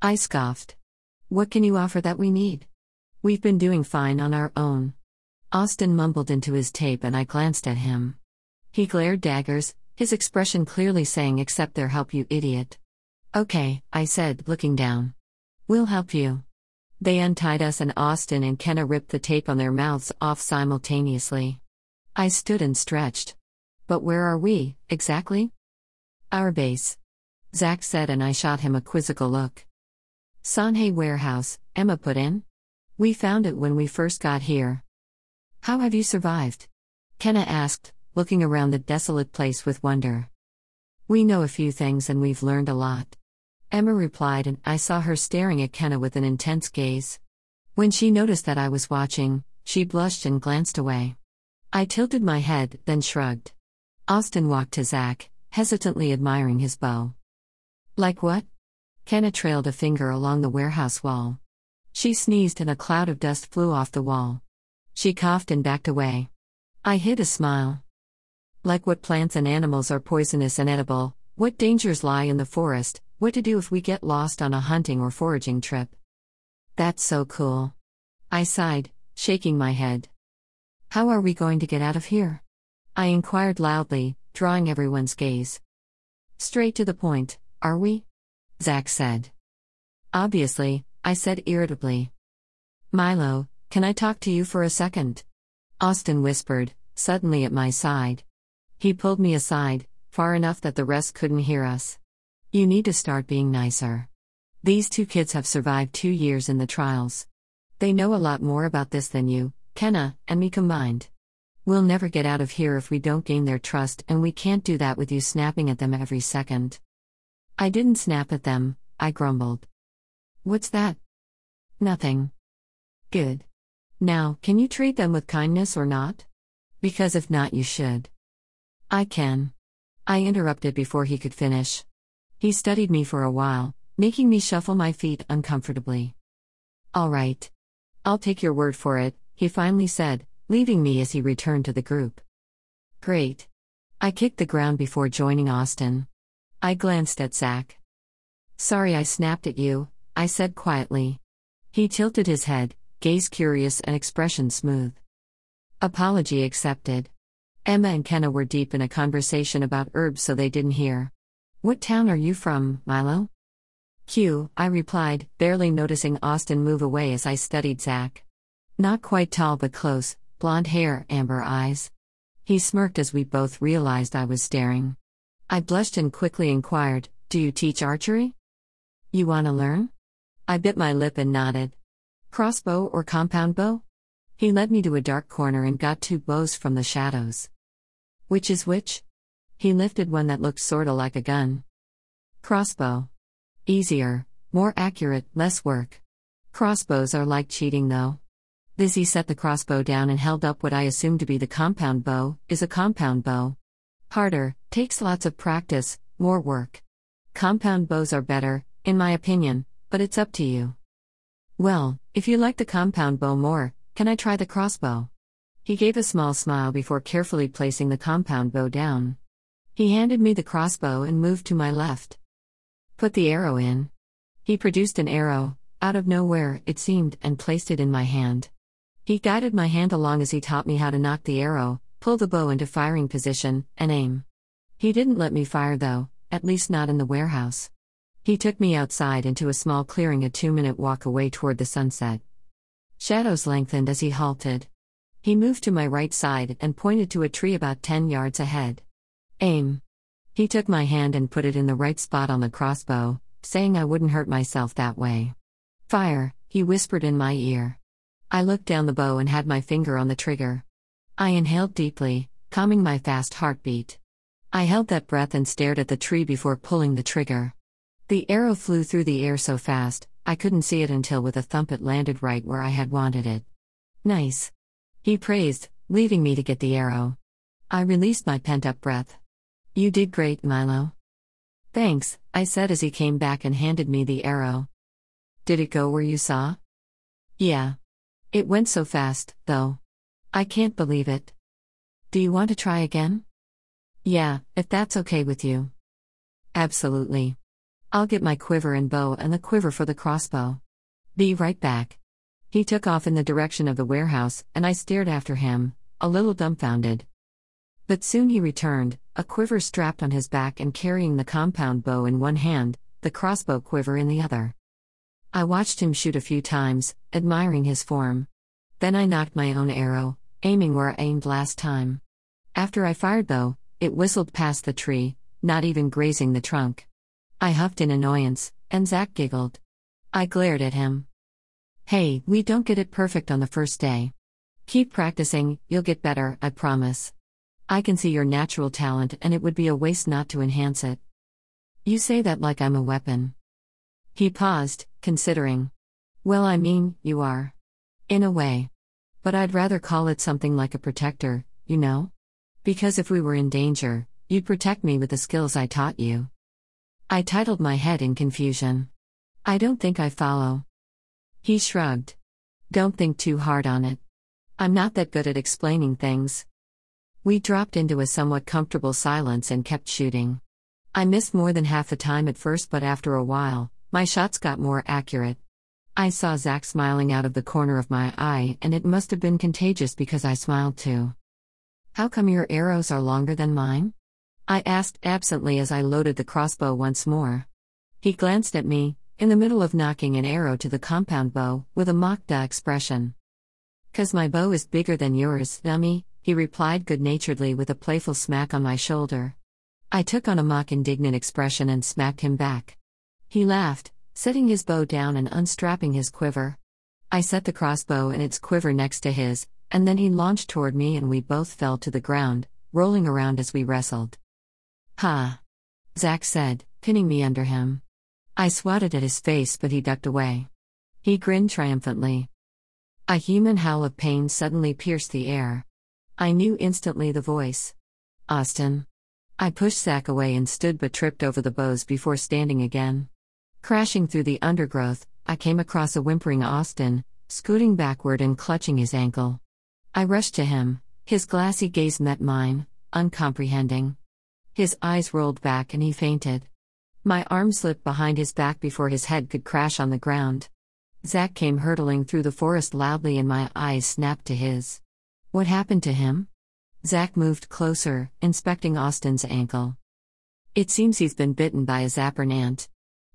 I scoffed. What can you offer that we need? We've been doing fine on our own. Austin mumbled into his tape and I glanced at him. He glared daggers, his expression clearly saying, Accept their help, you idiot. Okay, I said, looking down. We'll help you. They untied us, and Austin and Kenna ripped the tape on their mouths off simultaneously. I stood and stretched. But where are we, exactly? Our base. Zack said, and I shot him a quizzical look. Sanhei Warehouse, Emma put in. We found it when we first got here. How have you survived? Kenna asked, looking around the desolate place with wonder. We know a few things and we've learned a lot. Emma replied, and I saw her staring at Kenna with an intense gaze. When she noticed that I was watching, she blushed and glanced away. I tilted my head, then shrugged. Austin walked to Zack, hesitantly admiring his bow. Like what? Kenna trailed a finger along the warehouse wall. She sneezed and a cloud of dust flew off the wall. She coughed and backed away. I hid a smile. Like what plants and animals are poisonous and edible, what dangers lie in the forest, what to do if we get lost on a hunting or foraging trip. That's so cool. I sighed, shaking my head. How are we going to get out of here? I inquired loudly, drawing everyone's gaze. Straight to the point, are we? Zack said. Obviously, I said irritably. Milo, can I talk to you for a second? Austin whispered, suddenly at my side. He pulled me aside, far enough that the rest couldn't hear us. You need to start being nicer. These two kids have survived two years in the trials. They know a lot more about this than you, Kenna, and me combined. We'll never get out of here if we don't gain their trust, and we can't do that with you snapping at them every second. I didn't snap at them, I grumbled. What's that? Nothing. Good. Now, can you treat them with kindness or not? Because if not, you should. I can. I interrupted before he could finish. He studied me for a while, making me shuffle my feet uncomfortably. All right. I'll take your word for it, he finally said, leaving me as he returned to the group. Great. I kicked the ground before joining Austin. I glanced at Zack. Sorry I snapped at you, I said quietly. He tilted his head, gaze curious and expression smooth. Apology accepted. Emma and Kenna were deep in a conversation about herbs so they didn't hear. What town are you from, Milo? Q, I replied, barely noticing Austin move away as I studied Zack. Not quite tall but close, blonde hair, amber eyes. He smirked as we both realized I was staring. I blushed and quickly inquired, Do you teach archery? You want to learn? I bit my lip and nodded. Crossbow or compound bow? He led me to a dark corner and got two bows from the shadows. Which is which? He lifted one that looked sorta like a gun. Crossbow. Easier, more accurate, less work. Crossbows are like cheating though. Lizzie set the crossbow down and held up what I assumed to be the compound bow, is a compound bow. Harder, takes lots of practice, more work. Compound bows are better, in my opinion, but it's up to you. Well, if you like the compound bow more, can I try the crossbow? He gave a small smile before carefully placing the compound bow down. He handed me the crossbow and moved to my left. Put the arrow in. He produced an arrow, out of nowhere, it seemed, and placed it in my hand. He guided my hand along as he taught me how to knock the arrow, pull the bow into firing position, and aim. He didn't let me fire though, at least not in the warehouse. He took me outside into a small clearing a two minute walk away toward the sunset. Shadows lengthened as he halted. He moved to my right side and pointed to a tree about 10 yards ahead. Aim. He took my hand and put it in the right spot on the crossbow, saying I wouldn't hurt myself that way. Fire, he whispered in my ear. I looked down the bow and had my finger on the trigger. I inhaled deeply, calming my fast heartbeat. I held that breath and stared at the tree before pulling the trigger. The arrow flew through the air so fast, I couldn't see it until with a thump it landed right where I had wanted it. Nice. He praised, leaving me to get the arrow. I released my pent up breath. You did great, Milo. Thanks, I said as he came back and handed me the arrow. Did it go where you saw? Yeah. It went so fast, though. I can't believe it. Do you want to try again? Yeah, if that's okay with you. Absolutely. I'll get my quiver and bow and the quiver for the crossbow. Be right back. He took off in the direction of the warehouse, and I stared after him, a little dumbfounded. But soon he returned, a quiver strapped on his back and carrying the compound bow in one hand, the crossbow quiver in the other. I watched him shoot a few times, admiring his form. Then I knocked my own arrow, aiming where I aimed last time. After I fired, though, it whistled past the tree, not even grazing the trunk. I huffed in annoyance, and Zack giggled. I glared at him. Hey, we don't get it perfect on the first day. Keep practicing, you'll get better, I promise. I can see your natural talent, and it would be a waste not to enhance it. You say that like I'm a weapon. He paused, considering. Well, I mean, you are. In a way. But I'd rather call it something like a protector, you know? Because if we were in danger, you'd protect me with the skills I taught you. I titled my head in confusion. I don't think I follow. He shrugged. Don't think too hard on it. I'm not that good at explaining things. We dropped into a somewhat comfortable silence and kept shooting. I missed more than half the time at first, but after a while, my shots got more accurate. I saw Zack smiling out of the corner of my eye, and it must have been contagious because I smiled too. How come your arrows are longer than mine? I asked absently as I loaded the crossbow once more. He glanced at me, in the middle of knocking an arrow to the compound bow, with a mock duh expression. Cause my bow is bigger than yours, dummy, he replied good naturedly with a playful smack on my shoulder. I took on a mock indignant expression and smacked him back. He laughed, setting his bow down and unstrapping his quiver. I set the crossbow and its quiver next to his, and then he launched toward me and we both fell to the ground, rolling around as we wrestled. Ha! Zack said, pinning me under him. I swatted at his face, but he ducked away. He grinned triumphantly. A human howl of pain suddenly pierced the air. I knew instantly the voice. Austin. I pushed Zack away and stood but tripped over the bows before standing again. Crashing through the undergrowth, I came across a whimpering Austin, scooting backward and clutching his ankle. I rushed to him, his glassy gaze met mine, uncomprehending. His eyes rolled back and he fainted. My arm slipped behind his back before his head could crash on the ground. Zack came hurtling through the forest loudly and my eyes snapped to his. What happened to him? Zack moved closer, inspecting Austin's ankle. It seems he's been bitten by a zapper ant.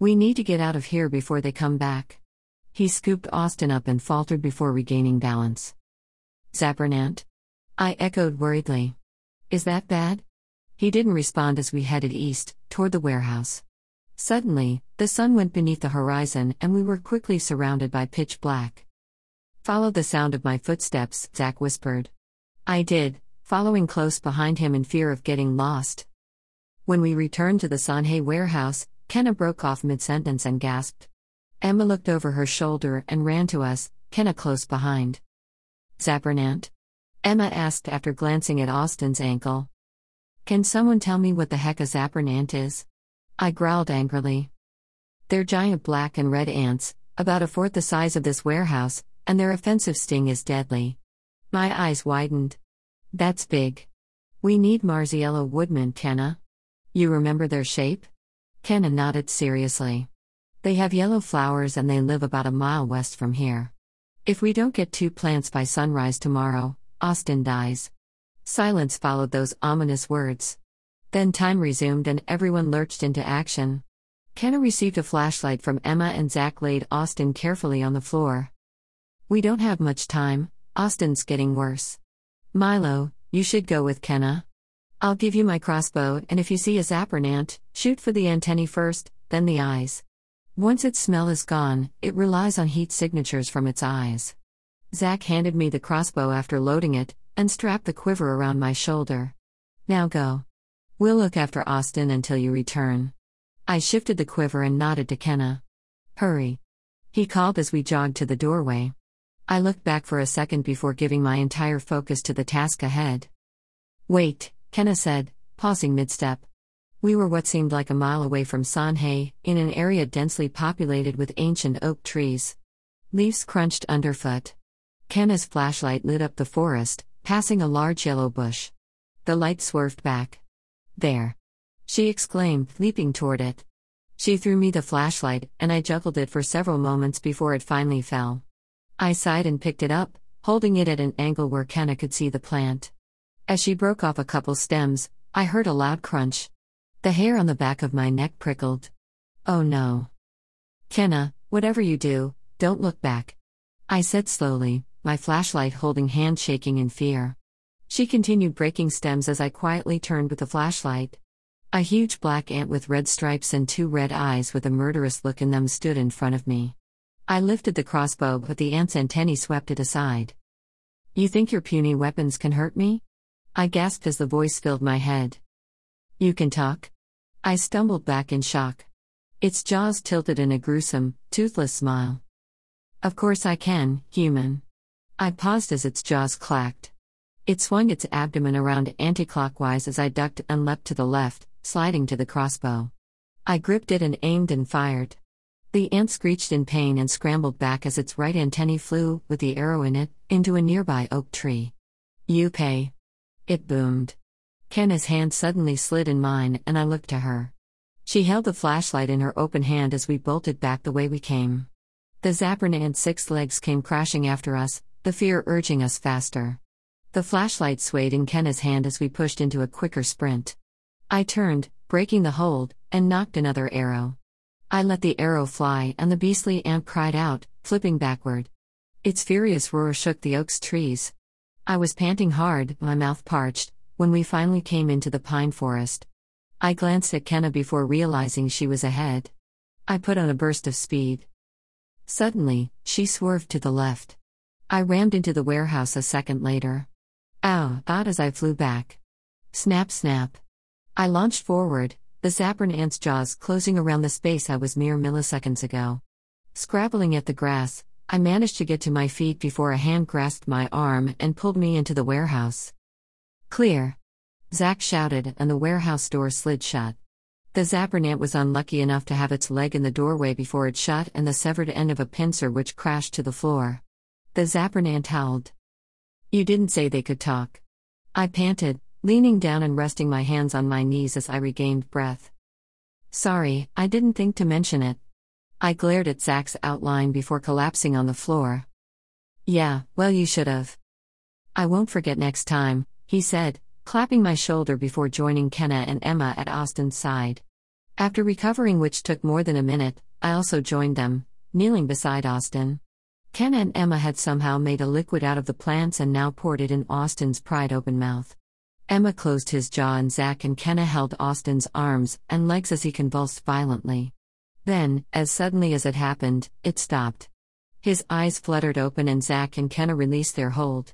We need to get out of here before they come back. He scooped Austin up and faltered before regaining balance. Zappernant? I echoed worriedly. Is that bad? He didn't respond as we headed east, toward the warehouse. Suddenly, the sun went beneath the horizon and we were quickly surrounded by pitch black. Follow the sound of my footsteps, Zack whispered. I did, following close behind him in fear of getting lost. When we returned to the Sanhei warehouse, Kenna broke off mid sentence and gasped. Emma looked over her shoulder and ran to us, Kenna close behind. Zappernant? Emma asked after glancing at Austin's ankle. Can someone tell me what the heck a zappernant is? I growled angrily. They're giant black and red ants, about a fourth the size of this warehouse, and their offensive sting is deadly. My eyes widened. That's big. We need Marziello Woodman, Kenna. You remember their shape? Kenna nodded seriously. They have yellow flowers and they live about a mile west from here. If we don't get two plants by sunrise tomorrow, Austin dies. Silence followed those ominous words. Then time resumed and everyone lurched into action. Kenna received a flashlight from Emma and Zack laid Austin carefully on the floor. We don't have much time, Austin's getting worse. Milo, you should go with Kenna. I'll give you my crossbow, and if you see a zappernant, shoot for the antennae first, then the eyes. Once its smell is gone, it relies on heat signatures from its eyes. Zack handed me the crossbow after loading it, and strapped the quiver around my shoulder. Now go. We'll look after Austin until you return. I shifted the quiver and nodded to Kenna. Hurry. He called as we jogged to the doorway. I looked back for a second before giving my entire focus to the task ahead. Wait, Kenna said, pausing mid step. We were what seemed like a mile away from Sanhei, in an area densely populated with ancient oak trees. Leaves crunched underfoot. Kenna's flashlight lit up the forest, passing a large yellow bush. The light swerved back. There. She exclaimed, leaping toward it. She threw me the flashlight, and I juggled it for several moments before it finally fell. I sighed and picked it up, holding it at an angle where Kenna could see the plant. As she broke off a couple stems, I heard a loud crunch. The hair on the back of my neck prickled. Oh no. Kenna, whatever you do, don't look back. I said slowly, my flashlight holding hand shaking in fear. She continued breaking stems as I quietly turned with the flashlight. A huge black ant with red stripes and two red eyes with a murderous look in them stood in front of me. I lifted the crossbow, but the ant's antennae swept it aside. You think your puny weapons can hurt me? I gasped as the voice filled my head. You can talk? I stumbled back in shock. Its jaws tilted in a gruesome, toothless smile. Of course I can, human. I paused as its jaws clacked. It swung its abdomen around anti-clockwise as I ducked and leapt to the left, sliding to the crossbow. I gripped it and aimed and fired. The ant screeched in pain and scrambled back as its right antennae flew, with the arrow in it, into a nearby oak tree. You pay. It boomed. Kenna's hand suddenly slid in mine, and I looked to her. She held the flashlight in her open hand as we bolted back the way we came. The Zapran ant's six legs came crashing after us, the fear urging us faster. The flashlight swayed in Kenna's hand as we pushed into a quicker sprint. I turned, breaking the hold, and knocked another arrow. I let the arrow fly, and the beastly ant cried out, flipping backward. Its furious roar shook the oak's trees. I was panting hard, my mouth parched, when we finally came into the pine forest. I glanced at Kenna before realizing she was ahead. I put on a burst of speed. Suddenly, she swerved to the left. I rammed into the warehouse a second later. Ow, thought as I flew back. Snap, snap. I launched forward, the Zapran ant's jaws closing around the space I was mere milliseconds ago. Scrabbling at the grass, I managed to get to my feet before a hand grasped my arm and pulled me into the warehouse. Clear. Zack shouted, and the warehouse door slid shut. The Zapran ant was unlucky enough to have its leg in the doorway before it shut and the severed end of a pincer which crashed to the floor. The Zapran ant howled. You didn't say they could talk. I panted, leaning down and resting my hands on my knees as I regained breath. Sorry, I didn't think to mention it. I glared at Zack's outline before collapsing on the floor. Yeah, well, you should have. I won't forget next time, he said, clapping my shoulder before joining Kenna and Emma at Austin's side. After recovering, which took more than a minute, I also joined them, kneeling beside Austin. Kenna and Emma had somehow made a liquid out of the plants and now poured it in Austin's pried open mouth. Emma closed his jaw and Zack and Kenna held Austin's arms and legs as he convulsed violently. Then, as suddenly as it happened, it stopped. His eyes fluttered open and Zack and Kenna released their hold.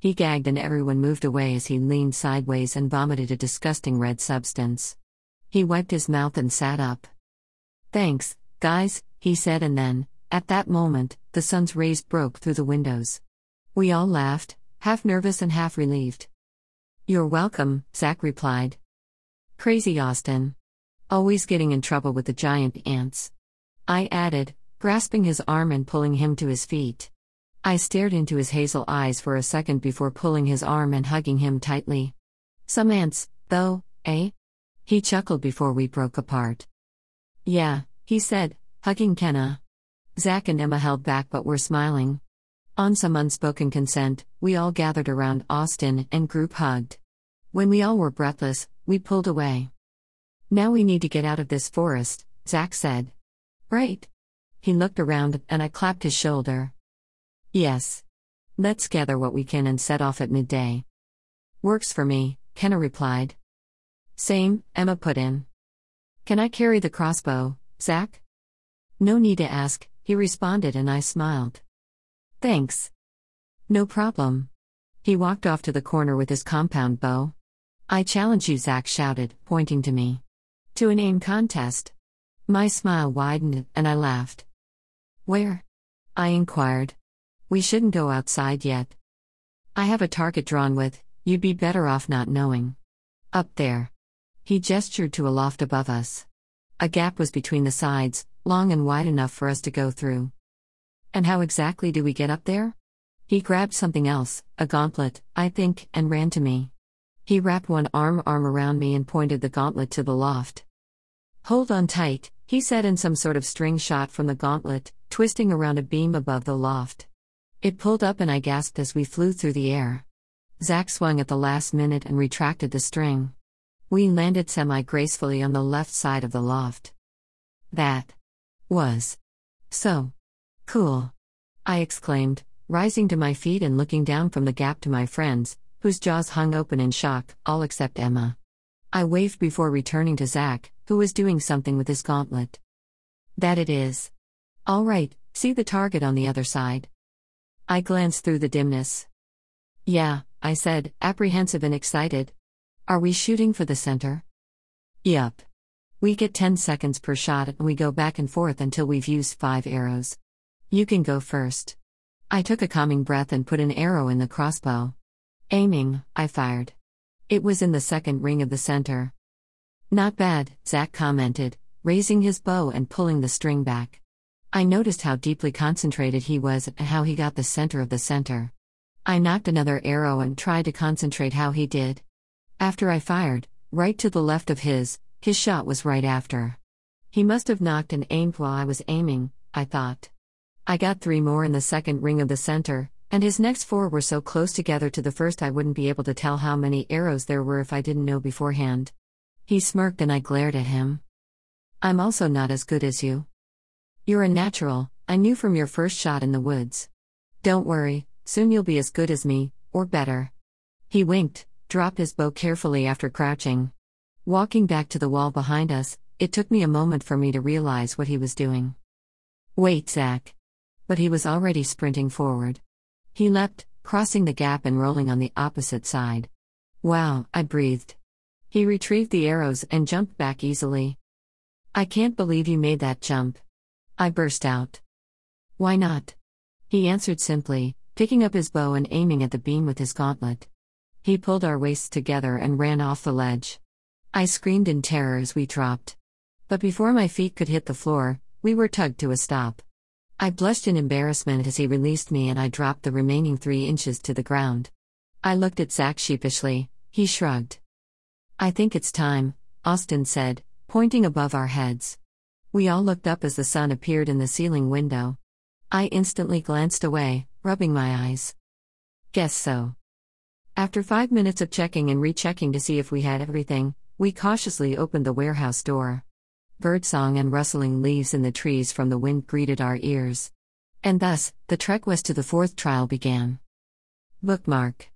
He gagged and everyone moved away as he leaned sideways and vomited a disgusting red substance. He wiped his mouth and sat up. Thanks, guys, he said, and then, at that moment, the sun's rays broke through the windows. We all laughed, half nervous and half relieved. You're welcome, Zack replied. Crazy Austin. Always getting in trouble with the giant ants. I added, grasping his arm and pulling him to his feet. I stared into his hazel eyes for a second before pulling his arm and hugging him tightly. Some ants, though, eh? He chuckled before we broke apart. Yeah, he said, hugging Kenna. Zack and Emma held back but were smiling. On some unspoken consent, we all gathered around Austin and group hugged. When we all were breathless, we pulled away. Now we need to get out of this forest, Zack said. Right. He looked around, and I clapped his shoulder. Yes. Let's gather what we can and set off at midday. Works for me, Kenna replied. Same, Emma put in. Can I carry the crossbow, Zack? No need to ask, he responded, and I smiled. Thanks. No problem. He walked off to the corner with his compound bow. I challenge you, Zack shouted, pointing to me. To an aim contest. My smile widened, and I laughed. Where? I inquired. We shouldn't go outside yet. I have a target drawn with, you'd be better off not knowing. Up there. He gestured to a loft above us. A gap was between the sides, long and wide enough for us to go through. And how exactly do we get up there? He grabbed something else, a gauntlet, I think, and ran to me. He wrapped one arm arm around me and pointed the gauntlet to the loft. Hold on tight, he said in some sort of string shot from the gauntlet, twisting around a beam above the loft. It pulled up and I gasped as we flew through the air. Zack swung at the last minute and retracted the string. We landed semi gracefully on the left side of the loft. That was so cool. I exclaimed, rising to my feet and looking down from the gap to my friends, whose jaws hung open in shock, all except Emma. I waved before returning to Zack, who was doing something with his gauntlet. That it is. All right, see the target on the other side. I glanced through the dimness. Yeah, I said, apprehensive and excited. Are we shooting for the center? Yup. We get 10 seconds per shot and we go back and forth until we've used 5 arrows. You can go first. I took a calming breath and put an arrow in the crossbow. Aiming, I fired. It was in the second ring of the center. Not bad, Zack commented, raising his bow and pulling the string back. I noticed how deeply concentrated he was and how he got the center of the center. I knocked another arrow and tried to concentrate how he did. After I fired, right to the left of his, his shot was right after. He must have knocked and aimed while I was aiming, I thought. I got three more in the second ring of the center, and his next four were so close together to the first I wouldn't be able to tell how many arrows there were if I didn't know beforehand. He smirked and I glared at him. I'm also not as good as you. You're a natural, I knew from your first shot in the woods. Don't worry, soon you'll be as good as me, or better. He winked, dropped his bow carefully after crouching. Walking back to the wall behind us, it took me a moment for me to realize what he was doing. Wait, Zack. But he was already sprinting forward. He leapt, crossing the gap and rolling on the opposite side. Wow, I breathed. He retrieved the arrows and jumped back easily. I can't believe you made that jump. I burst out. Why not? He answered simply, picking up his bow and aiming at the beam with his gauntlet. He pulled our waists together and ran off the ledge. I screamed in terror as we dropped. But before my feet could hit the floor, we were tugged to a stop. I blushed in embarrassment as he released me and I dropped the remaining three inches to the ground. I looked at Zack sheepishly, he shrugged. I think it's time, Austin said, pointing above our heads. We all looked up as the sun appeared in the ceiling window. I instantly glanced away, rubbing my eyes. Guess so. After five minutes of checking and rechecking to see if we had everything, we cautiously opened the warehouse door birdsong and rustling leaves in the trees from the wind greeted our ears. And thus, the trek west to the fourth trial began. Bookmark